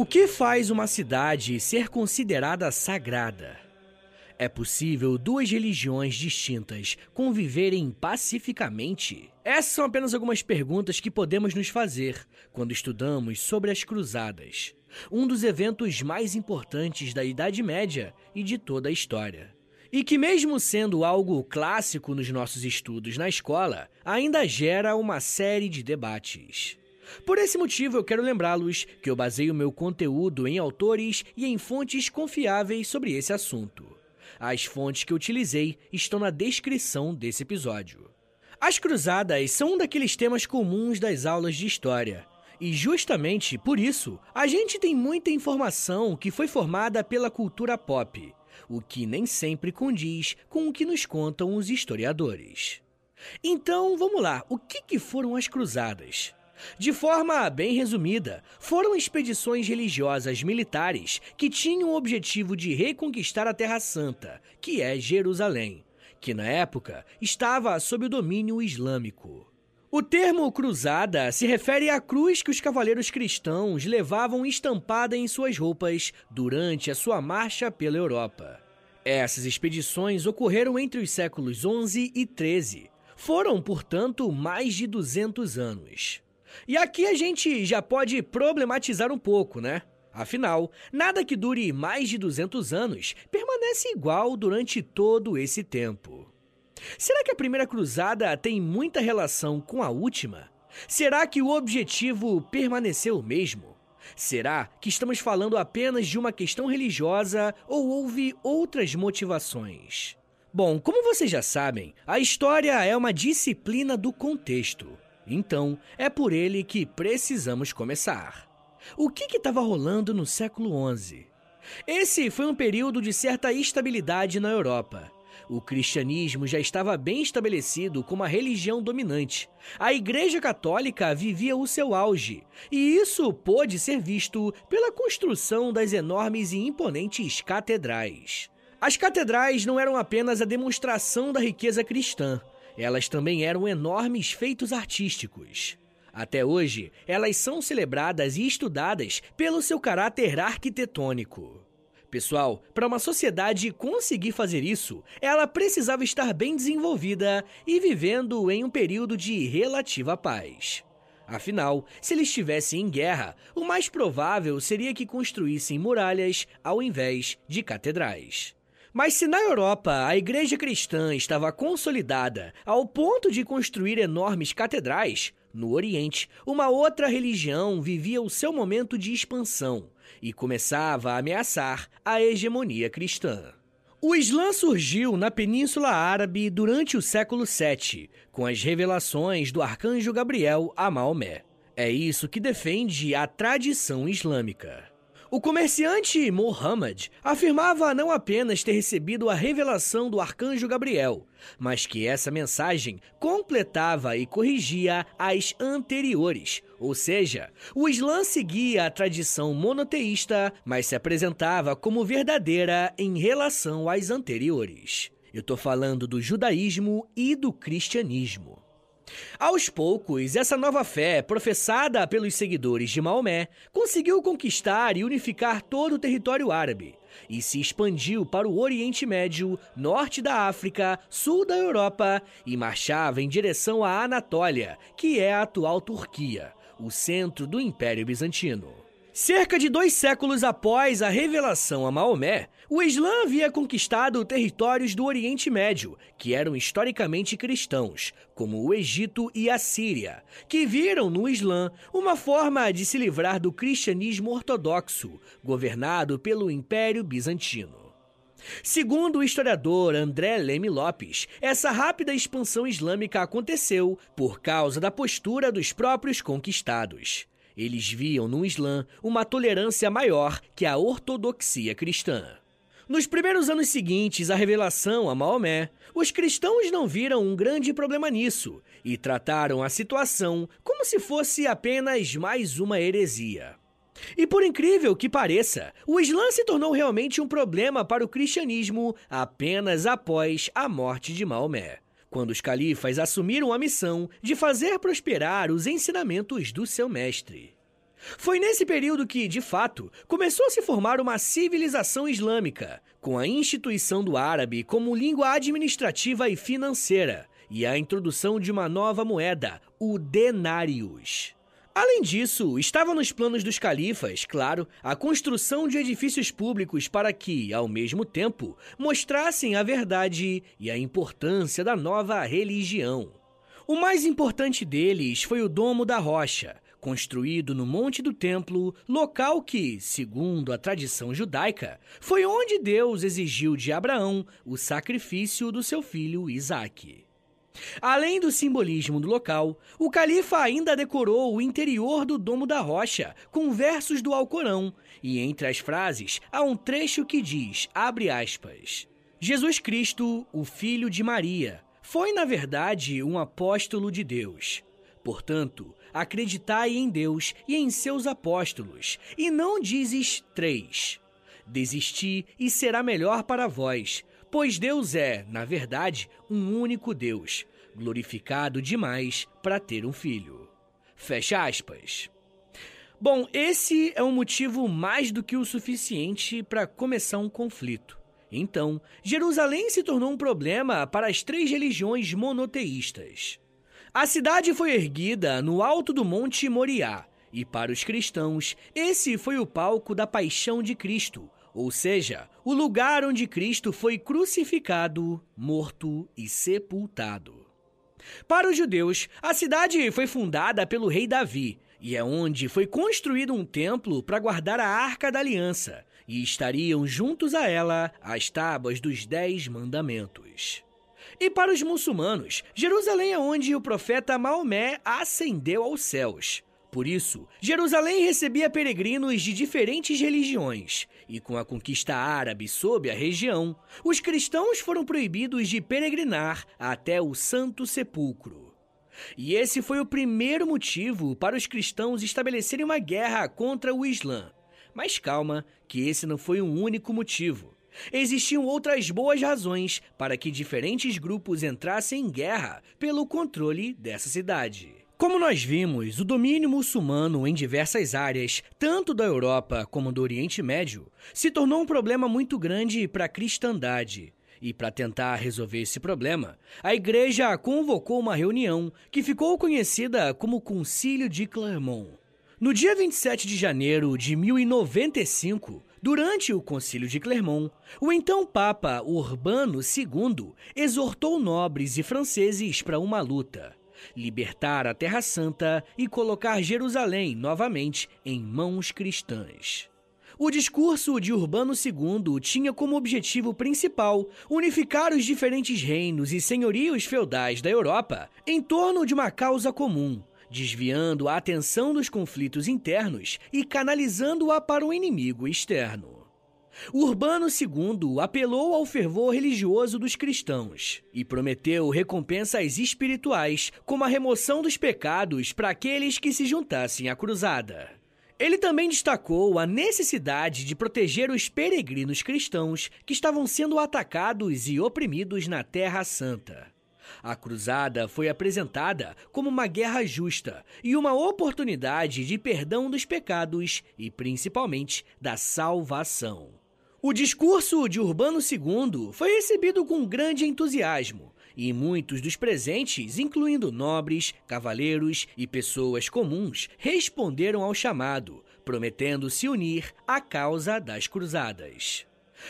O que faz uma cidade ser considerada sagrada? É possível duas religiões distintas conviverem pacificamente? Essas são apenas algumas perguntas que podemos nos fazer quando estudamos sobre as Cruzadas, um dos eventos mais importantes da Idade Média e de toda a história. E que, mesmo sendo algo clássico nos nossos estudos na escola, ainda gera uma série de debates. Por esse motivo, eu quero lembrá-los que eu baseio meu conteúdo em autores e em fontes confiáveis sobre esse assunto. As fontes que utilizei estão na descrição desse episódio. As cruzadas são um daqueles temas comuns das aulas de história. E justamente por isso, a gente tem muita informação que foi formada pela cultura pop, o que nem sempre condiz com o que nos contam os historiadores. Então, vamos lá, o que, que foram as cruzadas? De forma bem resumida, foram expedições religiosas militares que tinham o objetivo de reconquistar a Terra Santa, que é Jerusalém, que na época estava sob o domínio islâmico. O termo cruzada se refere à cruz que os cavaleiros cristãos levavam estampada em suas roupas durante a sua marcha pela Europa. Essas expedições ocorreram entre os séculos 11 e 13. Foram, portanto, mais de 200 anos. E aqui a gente já pode problematizar um pouco, né? Afinal, nada que dure mais de 200 anos permanece igual durante todo esse tempo. Será que a primeira cruzada tem muita relação com a última? Será que o objetivo permaneceu o mesmo? Será que estamos falando apenas de uma questão religiosa ou houve outras motivações? Bom, como vocês já sabem, a história é uma disciplina do contexto. Então, é por ele que precisamos começar. O que estava rolando no século XI? Esse foi um período de certa estabilidade na Europa. O cristianismo já estava bem estabelecido como a religião dominante. A Igreja Católica vivia o seu auge, e isso pôde ser visto pela construção das enormes e imponentes catedrais. As catedrais não eram apenas a demonstração da riqueza cristã, elas também eram enormes feitos artísticos. Até hoje, elas são celebradas e estudadas pelo seu caráter arquitetônico. Pessoal, para uma sociedade conseguir fazer isso, ela precisava estar bem desenvolvida e vivendo em um período de relativa paz. Afinal, se eles estivessem em guerra, o mais provável seria que construíssem muralhas ao invés de catedrais. Mas se na Europa a igreja cristã estava consolidada ao ponto de construir enormes catedrais, no Oriente, uma outra religião vivia o seu momento de expansão e começava a ameaçar a hegemonia cristã. O Islã surgiu na Península Árabe durante o século VII, com as revelações do arcanjo Gabriel a Maomé. É isso que defende a tradição islâmica. O comerciante Muhammad afirmava não apenas ter recebido a revelação do arcanjo Gabriel, mas que essa mensagem completava e corrigia as anteriores. Ou seja, o Islã seguia a tradição monoteísta, mas se apresentava como verdadeira em relação às anteriores. Eu estou falando do judaísmo e do cristianismo. Aos poucos, essa nova fé, professada pelos seguidores de Maomé, conseguiu conquistar e unificar todo o território árabe, e se expandiu para o Oriente Médio, norte da África, sul da Europa e marchava em direção à Anatólia, que é a atual Turquia, o centro do Império Bizantino. Cerca de dois séculos após a revelação a Maomé, o Islã havia conquistado territórios do Oriente Médio, que eram historicamente cristãos, como o Egito e a Síria, que viram no Islã uma forma de se livrar do cristianismo ortodoxo, governado pelo Império Bizantino. Segundo o historiador André Leme Lopes, essa rápida expansão islâmica aconteceu por causa da postura dos próprios conquistados. Eles viam no Islã uma tolerância maior que a ortodoxia cristã. Nos primeiros anos seguintes à revelação a Maomé, os cristãos não viram um grande problema nisso e trataram a situação como se fosse apenas mais uma heresia. E por incrível que pareça, o Islã se tornou realmente um problema para o cristianismo apenas após a morte de Maomé, quando os califas assumiram a missão de fazer prosperar os ensinamentos do seu mestre. Foi nesse período que, de fato, começou a se formar uma civilização islâmica, com a instituição do árabe como língua administrativa e financeira, e a introdução de uma nova moeda, o denários. Além disso, estava nos planos dos califas, claro, a construção de edifícios públicos para que, ao mesmo tempo, mostrassem a verdade e a importância da nova religião. O mais importante deles foi o Domo da Rocha, construído no Monte do Templo, local que, segundo a tradição judaica, foi onde Deus exigiu de Abraão o sacrifício do seu filho Isaque. Além do simbolismo do local, o califa ainda decorou o interior do Domo da Rocha com versos do Alcorão, e entre as frases há um trecho que diz, abre aspas, Jesus Cristo, o filho de Maria, foi na verdade um apóstolo de Deus. Portanto, acreditai em Deus e em seus apóstolos, e não dizes três. Desisti e será melhor para vós, pois Deus é, na verdade, um único Deus, glorificado demais para ter um filho. Fecha aspas. Bom, esse é um motivo mais do que o suficiente para começar um conflito. Então, Jerusalém se tornou um problema para as três religiões monoteístas. A cidade foi erguida no alto do Monte Moriá, e para os cristãos, esse foi o palco da paixão de Cristo, ou seja, o lugar onde Cristo foi crucificado, morto e sepultado. Para os judeus, a cidade foi fundada pelo rei Davi, e é onde foi construído um templo para guardar a Arca da Aliança, e estariam juntos a ela as tábuas dos Dez Mandamentos. E para os muçulmanos, Jerusalém é onde o profeta Maomé ascendeu aos céus. Por isso, Jerusalém recebia peregrinos de diferentes religiões, e com a conquista árabe sobre a região, os cristãos foram proibidos de peregrinar até o Santo Sepulcro. E esse foi o primeiro motivo para os cristãos estabelecerem uma guerra contra o Islã. Mas calma, que esse não foi o um único motivo. Existiam outras boas razões para que diferentes grupos entrassem em guerra pelo controle dessa cidade. Como nós vimos, o domínio muçulmano em diversas áreas, tanto da Europa como do Oriente Médio, se tornou um problema muito grande para a cristandade. E para tentar resolver esse problema, a igreja convocou uma reunião que ficou conhecida como Concílio de Clermont. No dia 27 de janeiro de 1095, Durante o Concílio de Clermont, o então Papa Urbano II exortou nobres e franceses para uma luta: libertar a Terra Santa e colocar Jerusalém novamente em mãos cristãs. O discurso de Urbano II tinha como objetivo principal unificar os diferentes reinos e senhorios feudais da Europa em torno de uma causa comum, desviando a atenção dos conflitos internos e canalizando-a para o inimigo externo. Urbano II apelou ao fervor religioso dos cristãos e prometeu recompensas espirituais, como a remoção dos pecados para aqueles que se juntassem à cruzada. Ele também destacou a necessidade de proteger os peregrinos cristãos que estavam sendo atacados e oprimidos na Terra Santa. A cruzada foi apresentada como uma guerra justa e uma oportunidade de perdão dos pecados e principalmente da salvação. O discurso de Urbano II foi recebido com grande entusiasmo e muitos dos presentes, incluindo nobres, cavaleiros e pessoas comuns, responderam ao chamado, prometendo se unir à causa das cruzadas.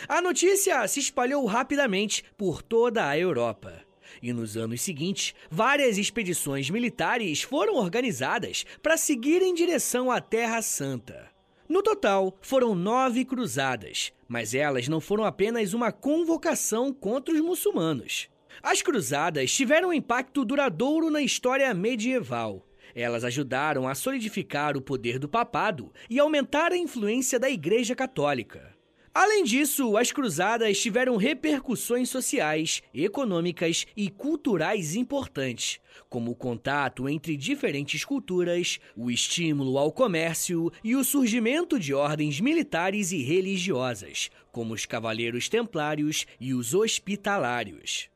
A notícia se espalhou rapidamente por toda a Europa. E nos anos seguintes, várias expedições militares foram organizadas para seguir em direção à Terra Santa. No total, foram nove cruzadas, mas elas não foram apenas uma convocação contra os muçulmanos. As cruzadas tiveram um impacto duradouro na história medieval. Elas ajudaram a solidificar o poder do papado e aumentar a influência da Igreja Católica. Além disso, as cruzadas tiveram repercussões sociais, econômicas e culturais importantes, como o contato entre diferentes culturas, o estímulo ao comércio e o surgimento de ordens militares e religiosas, como os cavaleiros templários e os hospitalários.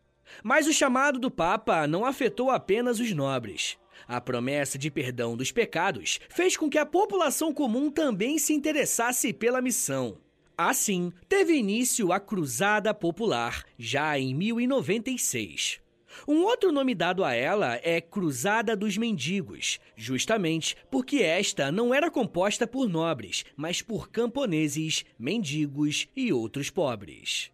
Mas o chamado do Papa não afetou apenas os nobres. A promessa de perdão dos pecados fez com que a população comum também se interessasse pela missão. Assim, teve início a Cruzada Popular, já em 1096. Um outro nome dado a ela é Cruzada dos Mendigos, justamente porque esta não era composta por nobres, mas por camponeses, mendigos e outros pobres.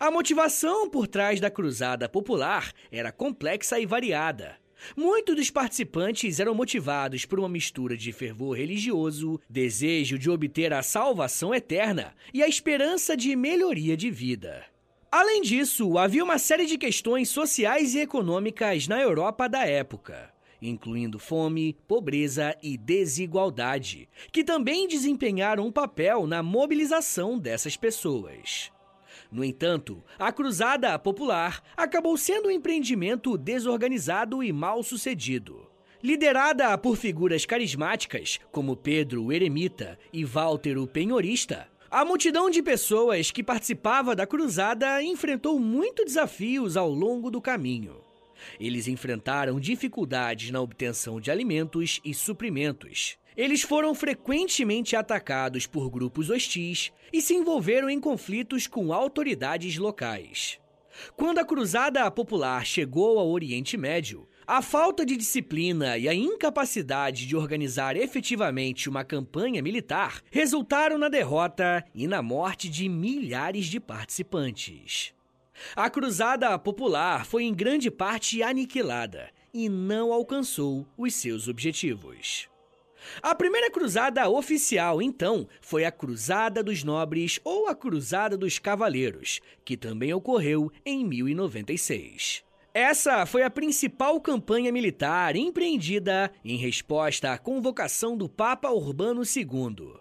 A motivação por trás da Cruzada Popular era complexa e variada. Muitos dos participantes eram motivados por uma mistura de fervor religioso, desejo de obter a salvação eterna e a esperança de melhoria de vida. Além disso, havia uma série de questões sociais e econômicas na Europa da época, incluindo fome, pobreza e desigualdade, que também desempenharam um papel na mobilização dessas pessoas. No entanto, a Cruzada Popular acabou sendo um empreendimento desorganizado e mal sucedido. Liderada por figuras carismáticas como Pedro o Eremita e Walter o Penhorista, a multidão de pessoas que participava da cruzada enfrentou muitos desafios ao longo do caminho. Eles enfrentaram dificuldades na obtenção de alimentos e suprimentos, eles foram frequentemente atacados por grupos hostis e se envolveram em conflitos com autoridades locais. Quando a Cruzada Popular chegou ao Oriente Médio, a falta de disciplina e a incapacidade de organizar efetivamente uma campanha militar resultaram na derrota e na morte de milhares de participantes. A Cruzada Popular foi em grande parte aniquilada e não alcançou os seus objetivos. A primeira cruzada oficial, então, foi a Cruzada dos Nobres ou a Cruzada dos Cavaleiros, que também ocorreu em 1096. Essa foi a principal campanha militar empreendida em resposta à convocação do Papa Urbano II.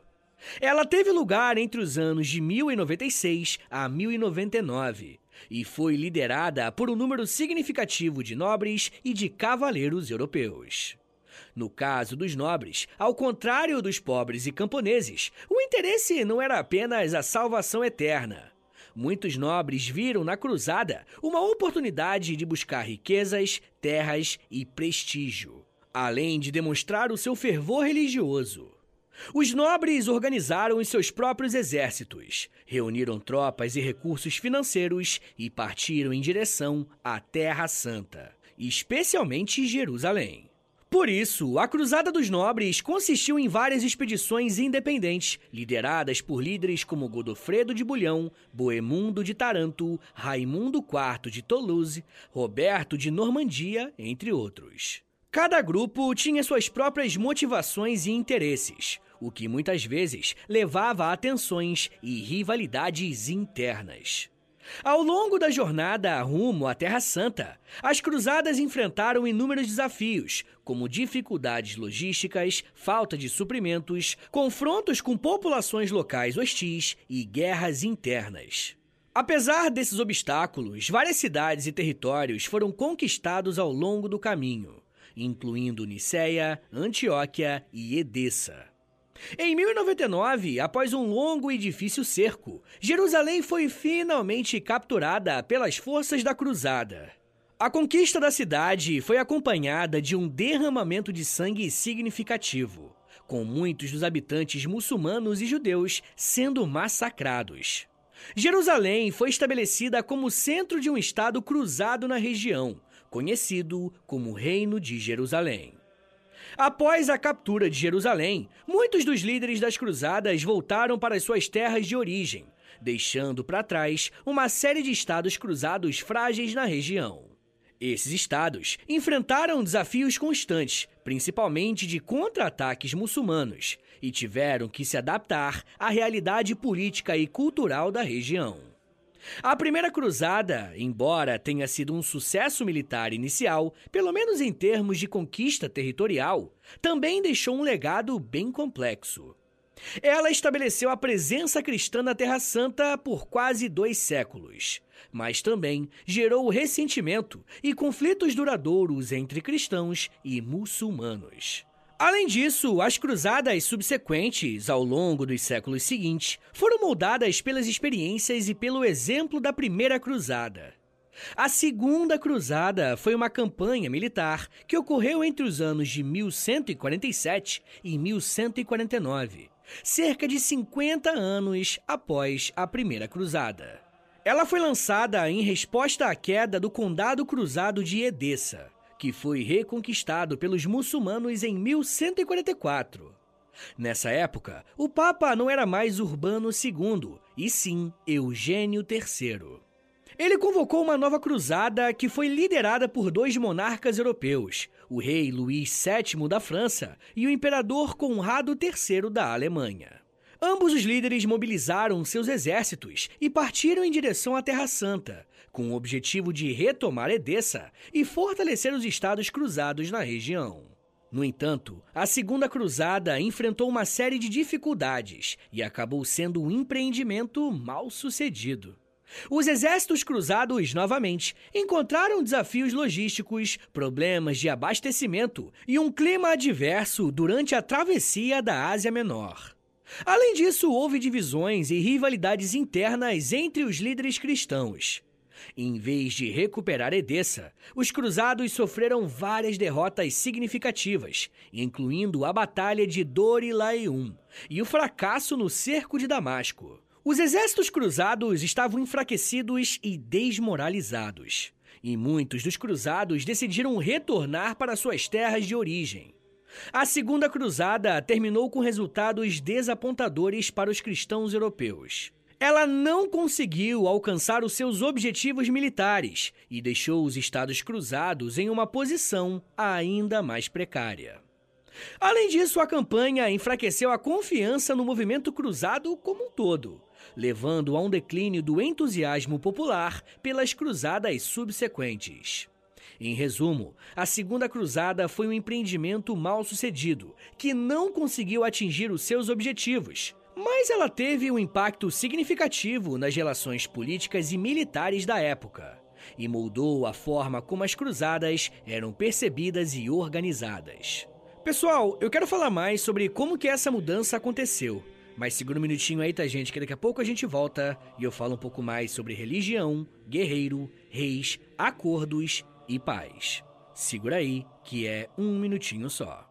Ela teve lugar entre os anos de 1096 a 1099 e foi liderada por um número significativo de nobres e de cavaleiros europeus. No caso dos nobres, ao contrário dos pobres e camponeses, o interesse não era apenas a salvação eterna. Muitos nobres viram na cruzada uma oportunidade de buscar riquezas, terras e prestígio, além de demonstrar o seu fervor religioso. Os nobres organizaram os seus próprios exércitos, reuniram tropas e recursos financeiros e partiram em direção à Terra Santa, especialmente Jerusalém. Por isso, a Cruzada dos Nobres consistiu em várias expedições independentes, lideradas por líderes como Godofredo de Bulhão, Boemundo de Taranto, Raimundo IV de Toulouse, Roberto de Normandia, entre outros. Cada grupo tinha suas próprias motivações e interesses, o que muitas vezes levava a tensões e rivalidades internas. Ao longo da jornada rumo à Terra Santa, as cruzadas enfrentaram inúmeros desafios, como dificuldades logísticas, falta de suprimentos, confrontos com populações locais hostis e guerras internas. Apesar desses obstáculos, várias cidades e territórios foram conquistados ao longo do caminho, incluindo Niceia, Antioquia e Edessa. Em 1099, após um longo e difícil cerco, Jerusalém foi finalmente capturada pelas forças da Cruzada. A conquista da cidade foi acompanhada de um derramamento de sangue significativo, com muitos dos habitantes muçulmanos e judeus sendo massacrados. Jerusalém foi estabelecida como centro de um Estado cruzado na região, conhecido como Reino de Jerusalém. Após a captura de Jerusalém, muitos dos líderes das cruzadas voltaram para suas terras de origem, deixando para trás uma série de estados cruzados frágeis na região. Esses estados enfrentaram desafios constantes, principalmente de contra-ataques muçulmanos, e tiveram que se adaptar à realidade política e cultural da região. A Primeira Cruzada, embora tenha sido um sucesso militar inicial, pelo menos em termos de conquista territorial, também deixou um legado bem complexo. Ela estabeleceu a presença cristã na Terra Santa por quase dois séculos, mas também gerou ressentimento e conflitos duradouros entre cristãos e muçulmanos. Além disso, as cruzadas subsequentes, ao longo dos séculos seguintes, foram moldadas pelas experiências e pelo exemplo da primeira cruzada. A Segunda Cruzada foi uma campanha militar que ocorreu entre os anos de 1147 e 1149, cerca de 50 anos após a Primeira Cruzada. Ela foi lançada em resposta à queda do Condado Cruzado de Edessa que foi reconquistado pelos muçulmanos em 1144. Nessa época, o Papa não era mais Urbano II, e sim Eugênio III. Ele convocou uma nova cruzada que foi liderada por dois monarcas europeus, o rei Luís VII da França e o imperador Conrado III da Alemanha. Ambos os líderes mobilizaram seus exércitos e partiram em direção à Terra Santa, com o objetivo de retomar Edessa e fortalecer os estados cruzados na região. No entanto, a Segunda Cruzada enfrentou uma série de dificuldades e acabou sendo um empreendimento mal sucedido. Os exércitos cruzados, novamente, encontraram desafios logísticos, problemas de abastecimento e um clima adverso durante a travessia da Ásia Menor. Além disso, houve divisões e rivalidades internas entre os líderes cristãos. Em vez de recuperar Edessa, os cruzados sofreram várias derrotas significativas, incluindo a Batalha de Dor-e-Laium e o fracasso no Cerco de Damasco. Os exércitos cruzados estavam enfraquecidos e desmoralizados, e muitos dos cruzados decidiram retornar para suas terras de origem. A Segunda Cruzada terminou com resultados desapontadores para os cristãos europeus ela não conseguiu alcançar os seus objetivos militares e deixou os Estados Cruzados em uma posição ainda mais precária. Além disso, a campanha enfraqueceu a confiança no movimento cruzado como um todo, levando a um declínio do entusiasmo popular pelas cruzadas subsequentes. Em resumo, a Segunda Cruzada foi um empreendimento mal sucedido, que não conseguiu atingir os seus objetivos, mas ela teve um impacto significativo nas relações políticas e militares da época e moldou a forma como as cruzadas eram percebidas e organizadas. Pessoal, eu quero falar mais sobre como que essa mudança aconteceu, mas segura um minutinho aí, tá gente, que daqui a pouco a gente volta e eu falo um pouco mais sobre religião, guerreiro, reis, acordos e paz. Segura aí, que é um minutinho só.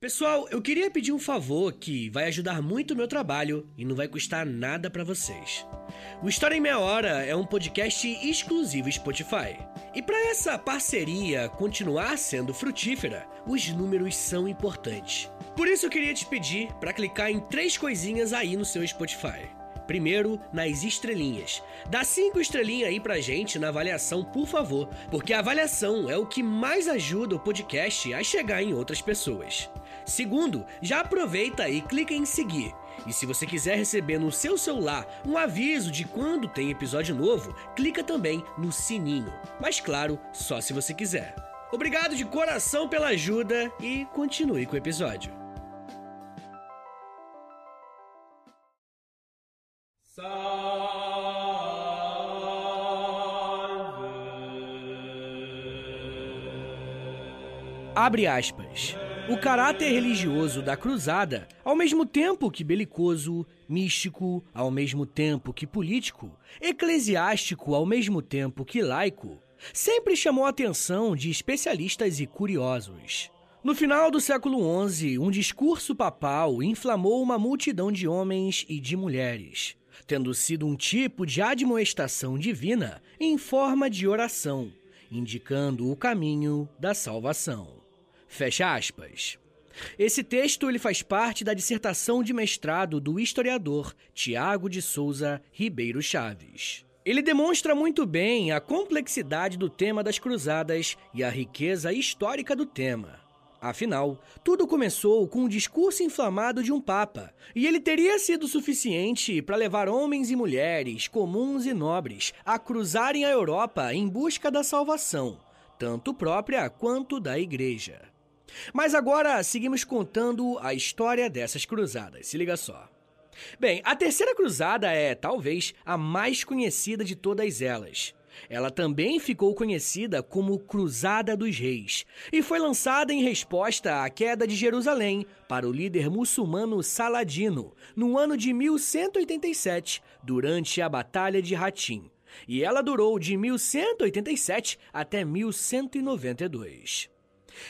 Pessoal, eu queria pedir um favor que vai ajudar muito o meu trabalho e não vai custar nada para vocês. O História em Meia Hora é um podcast exclusivo Spotify. E para essa parceria continuar sendo frutífera, os números são importantes. Por isso eu queria te pedir para clicar em três coisinhas aí no seu Spotify. Primeiro, nas estrelinhas. Dá cinco estrelinhas aí pra gente na avaliação, por favor, porque a avaliação é o que mais ajuda o podcast a chegar em outras pessoas. Segundo, já aproveita e clica em seguir. E se você quiser receber no seu celular um aviso de quando tem episódio novo, clica também no sininho. Mas claro, só se você quiser. Obrigado de coração pela ajuda e continue com o episódio. Abre aspas. O caráter religioso da cruzada, ao mesmo tempo que belicoso, místico, ao mesmo tempo que político, eclesiástico, ao mesmo tempo que laico, sempre chamou a atenção de especialistas e curiosos. No final do século XI, um discurso papal inflamou uma multidão de homens e de mulheres, tendo sido um tipo de admoestação divina em forma de oração, indicando o caminho da salvação. Fecha aspas. Esse texto ele faz parte da dissertação de mestrado do historiador Tiago de Souza Ribeiro Chaves. Ele demonstra muito bem a complexidade do tema das cruzadas e a riqueza histórica do tema. Afinal, tudo começou com um discurso inflamado de um papa, e ele teria sido suficiente para levar homens e mulheres, comuns e nobres, a cruzarem a Europa em busca da salvação, tanto própria quanto da igreja. Mas agora seguimos contando a história dessas cruzadas, se liga só. Bem, a terceira cruzada é, talvez, a mais conhecida de todas elas. Ela também ficou conhecida como Cruzada dos Reis e foi lançada em resposta à queda de Jerusalém para o líder muçulmano Saladino no ano de 1187, durante a Batalha de Hatim. E ela durou de 1187 até 1192.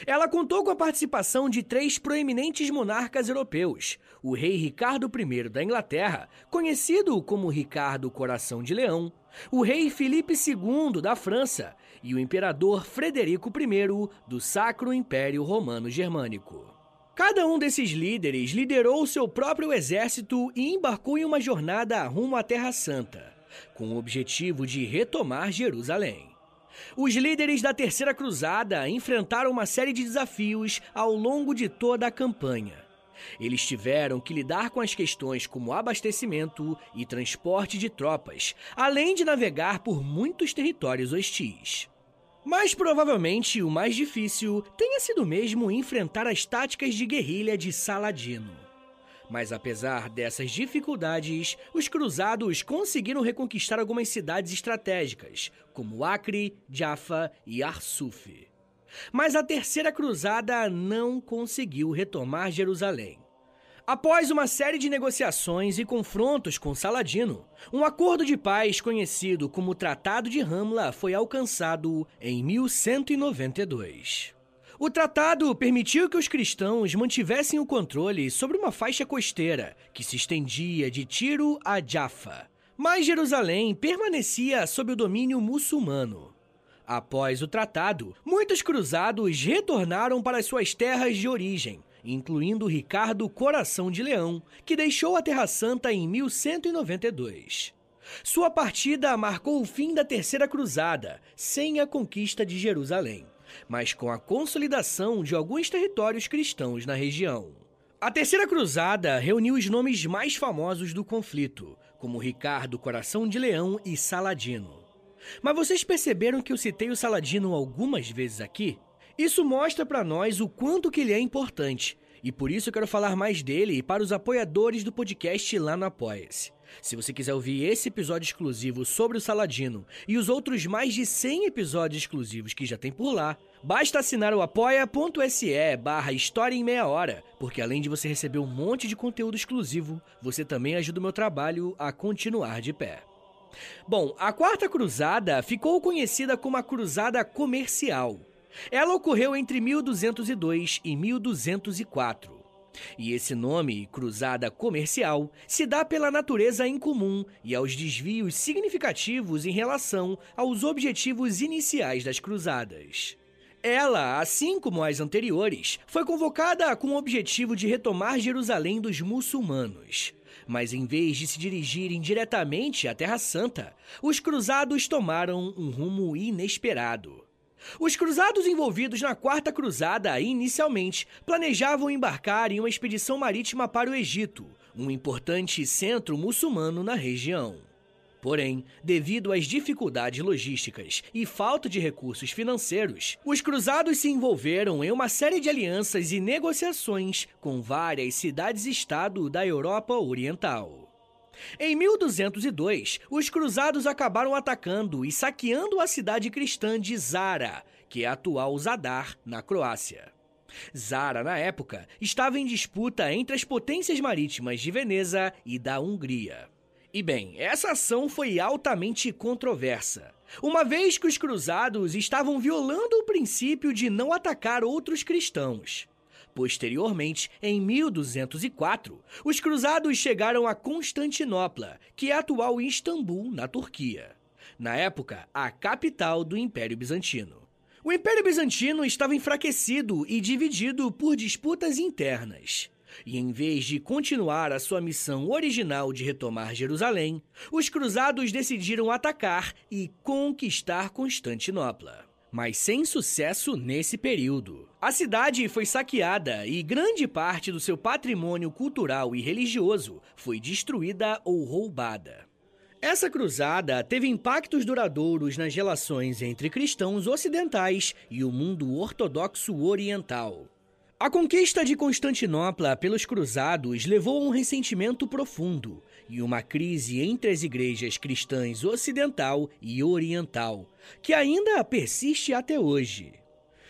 Ela contou com a participação de três proeminentes monarcas europeus: o rei Ricardo I da Inglaterra, conhecido como Ricardo Coração de Leão, o rei Felipe II da França e o imperador Frederico I do Sacro Império Romano Germânico. Cada um desses líderes liderou seu próprio exército e embarcou em uma jornada rumo à Terra Santa, com o objetivo de retomar Jerusalém. Os líderes da Terceira Cruzada enfrentaram uma série de desafios ao longo de toda a campanha. Eles tiveram que lidar com as questões como abastecimento e transporte de tropas, além de navegar por muitos territórios hostis. Mas provavelmente o mais difícil tenha sido mesmo enfrentar as táticas de guerrilha de Saladino. Mas apesar dessas dificuldades, os cruzados conseguiram reconquistar algumas cidades estratégicas, como Acre, Jaffa e Arsuf. Mas a terceira cruzada não conseguiu retomar Jerusalém. Após uma série de negociações e confrontos com Saladino, um acordo de paz conhecido como Tratado de Ramla foi alcançado em 1192. O tratado permitiu que os cristãos mantivessem o controle sobre uma faixa costeira que se estendia de Tiro a Jaffa, mas Jerusalém permanecia sob o domínio muçulmano. Após o tratado, muitos cruzados retornaram para suas terras de origem, incluindo Ricardo Coração de Leão, que deixou a Terra Santa em 1192. Sua partida marcou o fim da Terceira Cruzada, sem a conquista de Jerusalém mas com a consolidação de alguns territórios cristãos na região. A Terceira Cruzada reuniu os nomes mais famosos do conflito, como Ricardo Coração de Leão e Saladino. Mas vocês perceberam que eu citei o Saladino algumas vezes aqui? Isso mostra para nós o quanto que ele é importante, e por isso eu quero falar mais dele para os apoiadores do podcast lá no Apoia-se. Se você quiser ouvir esse episódio exclusivo sobre o Saladino e os outros mais de 100 episódios exclusivos que já tem por lá, basta assinar o apoia.se barra História em Meia Hora, porque além de você receber um monte de conteúdo exclusivo, você também ajuda o meu trabalho a continuar de pé. Bom, a Quarta Cruzada ficou conhecida como a Cruzada Comercial. Ela ocorreu entre 1202 e 1204. E esse nome, cruzada comercial, se dá pela natureza incomum e aos desvios significativos em relação aos objetivos iniciais das cruzadas. Ela, assim como as anteriores, foi convocada com o objetivo de retomar Jerusalém dos muçulmanos. Mas em vez de se dirigirem diretamente à Terra Santa, os cruzados tomaram um rumo inesperado. Os cruzados envolvidos na Quarta Cruzada inicialmente planejavam embarcar em uma expedição marítima para o Egito, um importante centro muçulmano na região. Porém, devido às dificuldades logísticas e falta de recursos financeiros, os cruzados se envolveram em uma série de alianças e negociações com várias cidades-estado da Europa Oriental. Em 1202, os cruzados acabaram atacando e saqueando a cidade cristã de Zara, que é a atual Zadar, na Croácia. Zara, na época, estava em disputa entre as potências marítimas de Veneza e da Hungria. E bem, essa ação foi altamente controversa, uma vez que os cruzados estavam violando o princípio de não atacar outros cristãos. Posteriormente, em 1204, os cruzados chegaram a Constantinopla, que é atual Istambul, na Turquia. Na época, a capital do Império Bizantino. O Império Bizantino estava enfraquecido e dividido por disputas internas. E em vez de continuar a sua missão original de retomar Jerusalém, os cruzados decidiram atacar e conquistar Constantinopla. Mas sem sucesso nesse período. A cidade foi saqueada e grande parte do seu patrimônio cultural e religioso foi destruída ou roubada. Essa cruzada teve impactos duradouros nas relações entre cristãos ocidentais e o mundo ortodoxo oriental. A conquista de Constantinopla pelos cruzados levou a um ressentimento profundo e uma crise entre as igrejas cristãs ocidental e oriental, que ainda persiste até hoje.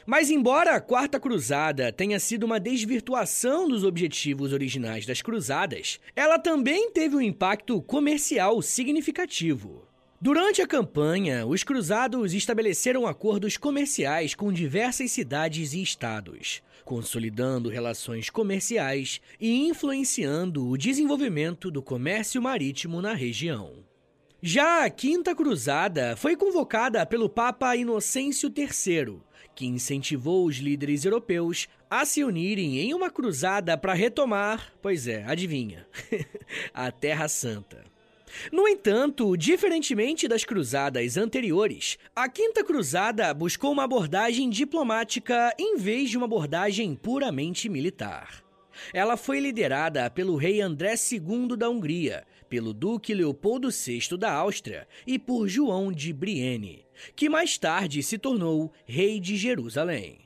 Mas, embora a Quarta Cruzada tenha sido uma desvirtuação dos objetivos originais das cruzadas, ela também teve um impacto comercial significativo. Durante a campanha, os cruzados estabeleceram acordos comerciais com diversas cidades e estados, consolidando relações comerciais e influenciando o desenvolvimento do comércio marítimo na região. Já a Quinta Cruzada foi convocada pelo Papa Inocêncio III, que incentivou os líderes europeus a se unirem em uma cruzada para retomar, pois é, adivinha, a Terra Santa. No entanto, diferentemente das cruzadas anteriores, a Quinta Cruzada buscou uma abordagem diplomática em vez de uma abordagem puramente militar. Ela foi liderada pelo rei André II da Hungria, pelo duque Leopoldo VI da Áustria e por João de Brienne, que mais tarde se tornou rei de Jerusalém.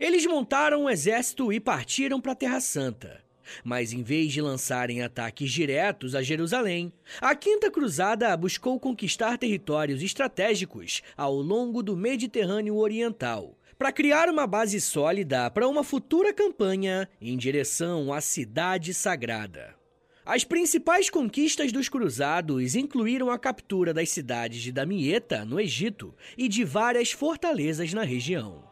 Eles montaram um exército e partiram para a Terra Santa. Mas em vez de lançarem ataques diretos a Jerusalém, a Quinta Cruzada buscou conquistar territórios estratégicos ao longo do Mediterrâneo Oriental, para criar uma base sólida para uma futura campanha em direção à Cidade Sagrada. As principais conquistas dos cruzados incluíram a captura das cidades de Damieta, no Egito, e de várias fortalezas na região.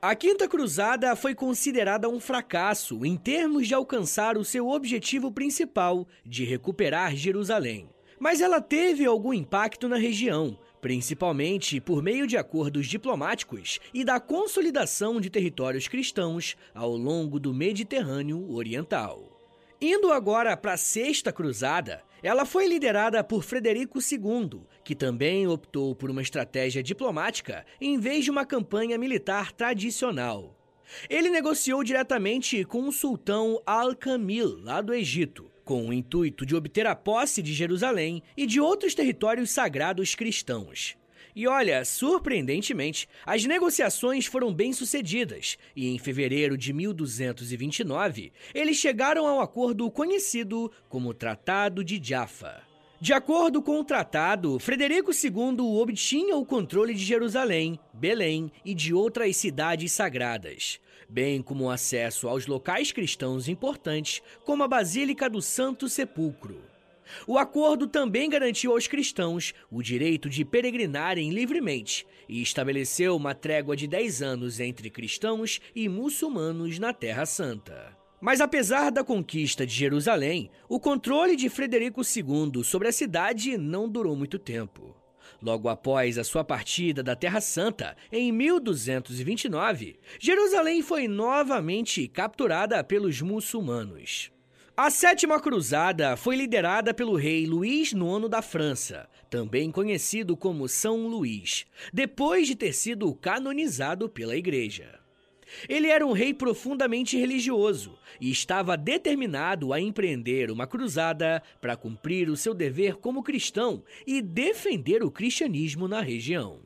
A Quinta Cruzada foi considerada um fracasso em termos de alcançar o seu objetivo principal de recuperar Jerusalém. Mas ela teve algum impacto na região, principalmente por meio de acordos diplomáticos e da consolidação de territórios cristãos ao longo do Mediterrâneo Oriental. Indo agora para a Sexta Cruzada, ela foi liderada por Frederico II, que também optou por uma estratégia diplomática em vez de uma campanha militar tradicional. Ele negociou diretamente com o sultão Al-Kamil, lá do Egito, com o intuito de obter a posse de Jerusalém e de outros territórios sagrados cristãos. E olha, surpreendentemente, as negociações foram bem sucedidas e em fevereiro de 1229 eles chegaram ao acordo conhecido como Tratado de Jaffa. De acordo com o tratado, Frederico II obtinha o controle de Jerusalém, Belém e de outras cidades sagradas, bem como acesso aos locais cristãos importantes, como a Basílica do Santo Sepulcro. O acordo também garantiu aos cristãos o direito de peregrinarem livremente e estabeleceu uma trégua de 10 anos entre cristãos e muçulmanos na Terra Santa. Mas apesar da conquista de Jerusalém, o controle de Frederico II sobre a cidade não durou muito tempo. Logo após a sua partida da Terra Santa, em 1229, Jerusalém foi novamente capturada pelos muçulmanos. A Sétima Cruzada foi liderada pelo rei Luís IX da França, também conhecido como São Luís, depois de ter sido canonizado pela Igreja. Ele era um rei profundamente religioso e estava determinado a empreender uma cruzada para cumprir o seu dever como cristão e defender o cristianismo na região.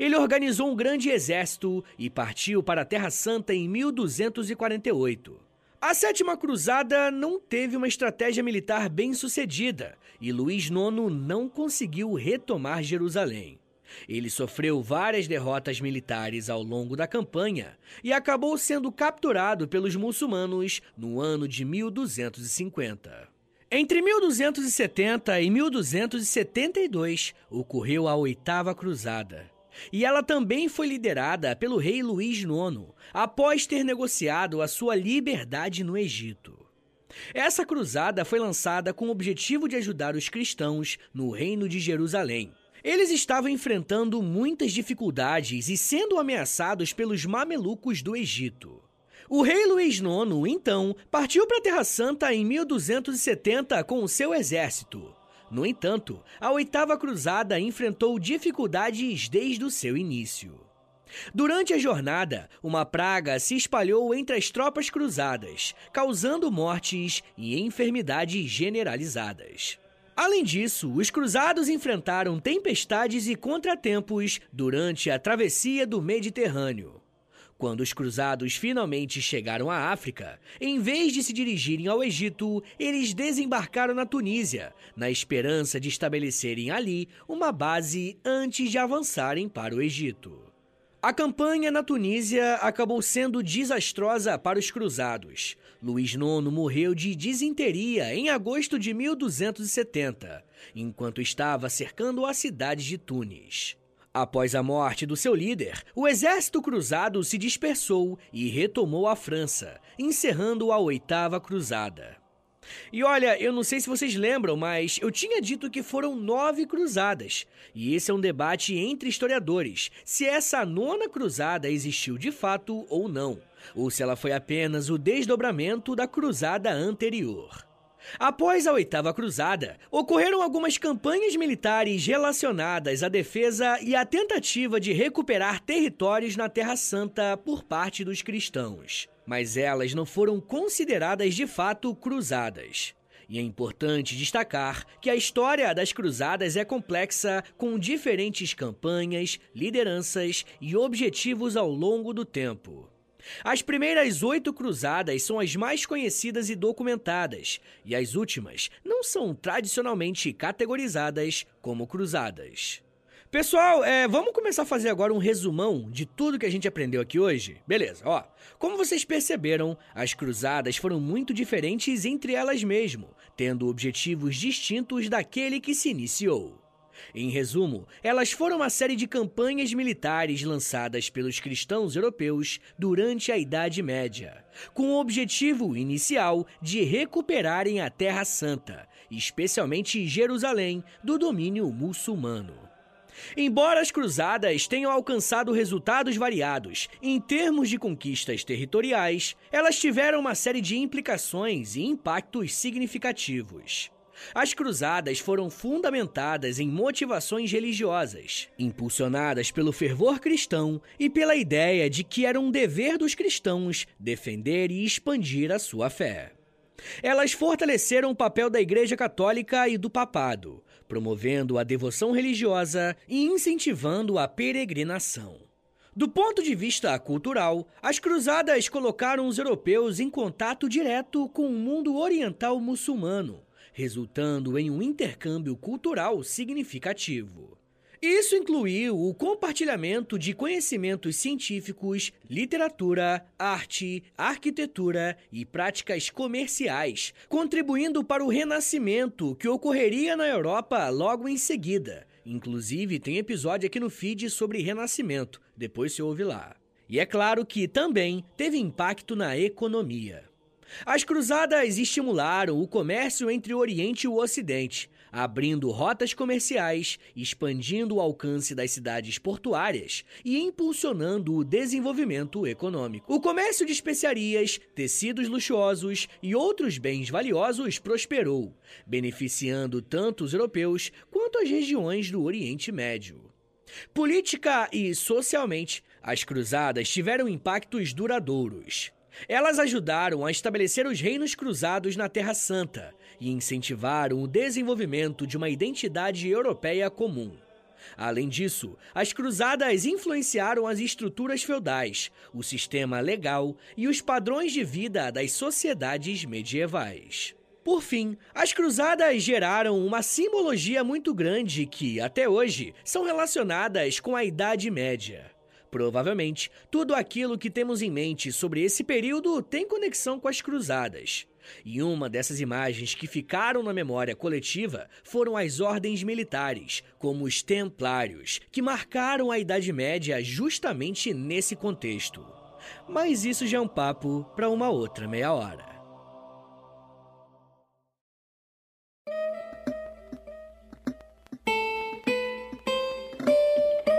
Ele organizou um grande exército e partiu para a Terra Santa em 1248. A Sétima Cruzada não teve uma estratégia militar bem sucedida e Luís IX não conseguiu retomar Jerusalém. Ele sofreu várias derrotas militares ao longo da campanha e acabou sendo capturado pelos muçulmanos no ano de 1250. Entre 1270 e 1272 ocorreu a Oitava Cruzada. E ela também foi liderada pelo rei Luís IX, após ter negociado a sua liberdade no Egito. Essa cruzada foi lançada com o objetivo de ajudar os cristãos no Reino de Jerusalém eles estavam enfrentando muitas dificuldades e sendo ameaçados pelos mamelucos do Egito. O rei Luís IX, então, partiu para a Terra Santa em 1270 com o seu exército. No entanto, a Oitava Cruzada enfrentou dificuldades desde o seu início. Durante a jornada, uma praga se espalhou entre as tropas cruzadas, causando mortes e enfermidades generalizadas. Além disso, os cruzados enfrentaram tempestades e contratempos durante a travessia do Mediterrâneo. Quando os cruzados finalmente chegaram à África, em vez de se dirigirem ao Egito, eles desembarcaram na Tunísia, na esperança de estabelecerem ali uma base antes de avançarem para o Egito. A campanha na Tunísia acabou sendo desastrosa para os cruzados. Luís IX morreu de disenteria em agosto de 1270, enquanto estava cercando a cidade de Tunis. Após a morte do seu líder, o exército cruzado se dispersou e retomou a França, encerrando a Oitava Cruzada. E olha, eu não sei se vocês lembram, mas eu tinha dito que foram nove cruzadas. E esse é um debate entre historiadores: se essa nona cruzada existiu de fato ou não, ou se ela foi apenas o desdobramento da cruzada anterior. Após a Oitava Cruzada, ocorreram algumas campanhas militares relacionadas à defesa e à tentativa de recuperar territórios na Terra Santa por parte dos cristãos mas elas não foram consideradas de fato cruzadas. E é importante destacar que a história das cruzadas é complexa, com diferentes campanhas, lideranças e objetivos ao longo do tempo. As primeiras oito cruzadas são as mais conhecidas e documentadas, e as últimas não são tradicionalmente categorizadas como cruzadas. Pessoal, é, vamos começar a fazer agora um resumão de tudo que a gente aprendeu aqui hoje? Beleza, ó. Como vocês perceberam, as cruzadas foram muito diferentes entre elas mesmo, tendo objetivos distintos daquele que se iniciou. Em resumo, elas foram uma série de campanhas militares lançadas pelos cristãos europeus durante a Idade Média, com o objetivo inicial de recuperarem a Terra Santa, especialmente Jerusalém, do domínio muçulmano. Embora as cruzadas tenham alcançado resultados variados em termos de conquistas territoriais, elas tiveram uma série de implicações e impactos significativos. As cruzadas foram fundamentadas em motivações religiosas, impulsionadas pelo fervor cristão e pela ideia de que era um dever dos cristãos defender e expandir a sua fé. Elas fortaleceram o papel da Igreja Católica e do Papado, promovendo a devoção religiosa e incentivando a peregrinação. Do ponto de vista cultural, as cruzadas colocaram os europeus em contato direto com o mundo oriental muçulmano, resultando em um intercâmbio cultural significativo. Isso incluiu o compartilhamento de conhecimentos científicos, literatura, arte, arquitetura e práticas comerciais, contribuindo para o renascimento que ocorreria na Europa logo em seguida. Inclusive, tem episódio aqui no feed sobre renascimento, depois você ouve lá. E é claro que também teve impacto na economia. As cruzadas estimularam o comércio entre o Oriente e o Ocidente, abrindo rotas comerciais, expandindo o alcance das cidades portuárias e impulsionando o desenvolvimento econômico. O comércio de especiarias, tecidos luxuosos e outros bens valiosos prosperou, beneficiando tanto os europeus quanto as regiões do Oriente Médio. Política e socialmente, as cruzadas tiveram impactos duradouros. Elas ajudaram a estabelecer os reinos cruzados na Terra Santa e incentivaram o desenvolvimento de uma identidade europeia comum. Além disso, as cruzadas influenciaram as estruturas feudais, o sistema legal e os padrões de vida das sociedades medievais. Por fim, as cruzadas geraram uma simbologia muito grande que, até hoje, são relacionadas com a Idade Média. Provavelmente, tudo aquilo que temos em mente sobre esse período tem conexão com as cruzadas. E uma dessas imagens que ficaram na memória coletiva foram as ordens militares, como os Templários, que marcaram a Idade Média justamente nesse contexto. Mas isso já é um papo para uma outra meia hora.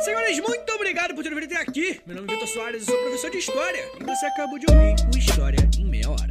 Senhores, muito obrigado por ter vindo até aqui. Meu nome é Vitor Soares, eu sou professor de História e você acabou de ouvir o História em Meia Hora.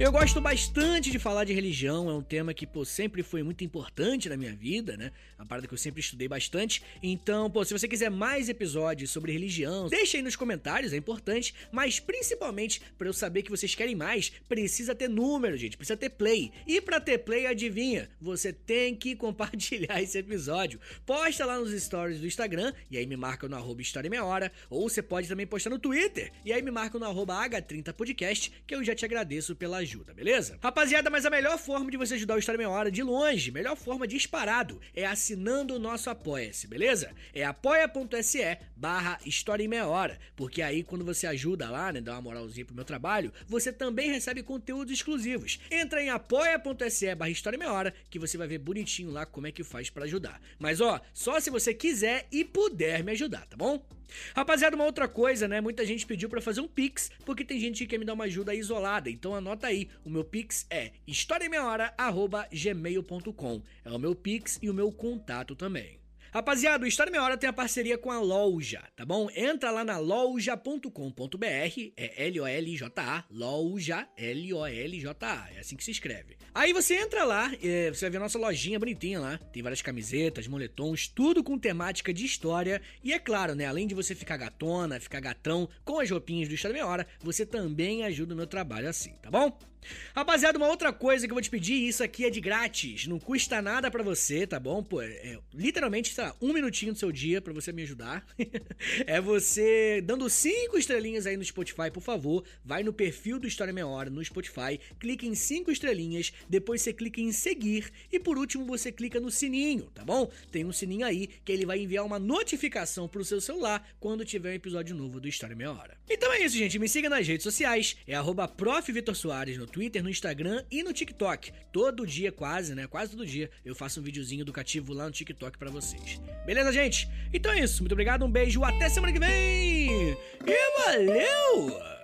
Eu gosto bastante de falar de religião, é um tema que, pô, sempre foi muito importante na minha vida, né? Uma parada que eu sempre estudei bastante. Então, pô, se você quiser mais episódios sobre religião, deixa aí nos comentários, é importante. Mas principalmente, para eu saber que vocês querem mais, precisa ter número, gente, precisa ter play. E para ter play, adivinha? Você tem que compartilhar esse episódio. Posta lá nos stories do Instagram, e aí me marca no arroba História Meia Hora. Ou você pode também postar no Twitter, e aí me marca no arroba H30podcast, que eu já te agradeço pela ajuda, beleza? Rapaziada, mas a melhor forma de você ajudar o História Meia Hora de longe, melhor forma disparado, é assinando o nosso Apoia-se, beleza? É apoia.se barra História em Meia Hora, porque aí quando você ajuda lá, né, dá uma moralzinha pro meu trabalho, você também recebe conteúdos exclusivos. Entra em apoia.se barra História Meia Hora, que você vai ver bonitinho lá como é que faz para ajudar. Mas ó, só se você quiser e puder me ajudar, tá bom? Rapaziada, uma outra coisa, né? Muita gente pediu para fazer um Pix, porque tem gente que quer me dar uma ajuda isolada. Então anota aí, o meu Pix é historiameiahora.gmail.com. É o meu Pix e o meu contato também. Rapaziada, o História Meia Hora tem a parceria com a Loja, tá bom? Entra lá na loja.com.br, é L-O-L-J-A, Loja, L-O-L-J-A, é assim que se escreve. Aí você entra lá, é, você vai ver a nossa lojinha bonitinha lá, tem várias camisetas, moletons, tudo com temática de história. E é claro, né, além de você ficar gatona, ficar gatão com as roupinhas do História Meia Hora, você também ajuda o meu trabalho assim, tá bom? Rapaziada, uma outra coisa que eu vou te pedir, isso aqui é de grátis, não custa nada para você, tá bom? Pô, é, literalmente, tá, um minutinho do seu dia para você me ajudar. é você dando cinco estrelinhas aí no Spotify, por favor. Vai no perfil do História Meia Hora no Spotify, clica em cinco estrelinhas, depois você clica em seguir e por último você clica no sininho, tá bom? Tem um sininho aí que ele vai enviar uma notificação pro seu celular quando tiver um episódio novo do História Meia Hora. Então é isso, gente. Me siga nas redes sociais, é arroba no Twitter, no Instagram e no TikTok. Todo dia, quase, né? Quase todo dia, eu faço um videozinho educativo lá no TikTok para vocês. Beleza, gente? Então é isso. Muito obrigado, um beijo, até semana que vem! E valeu!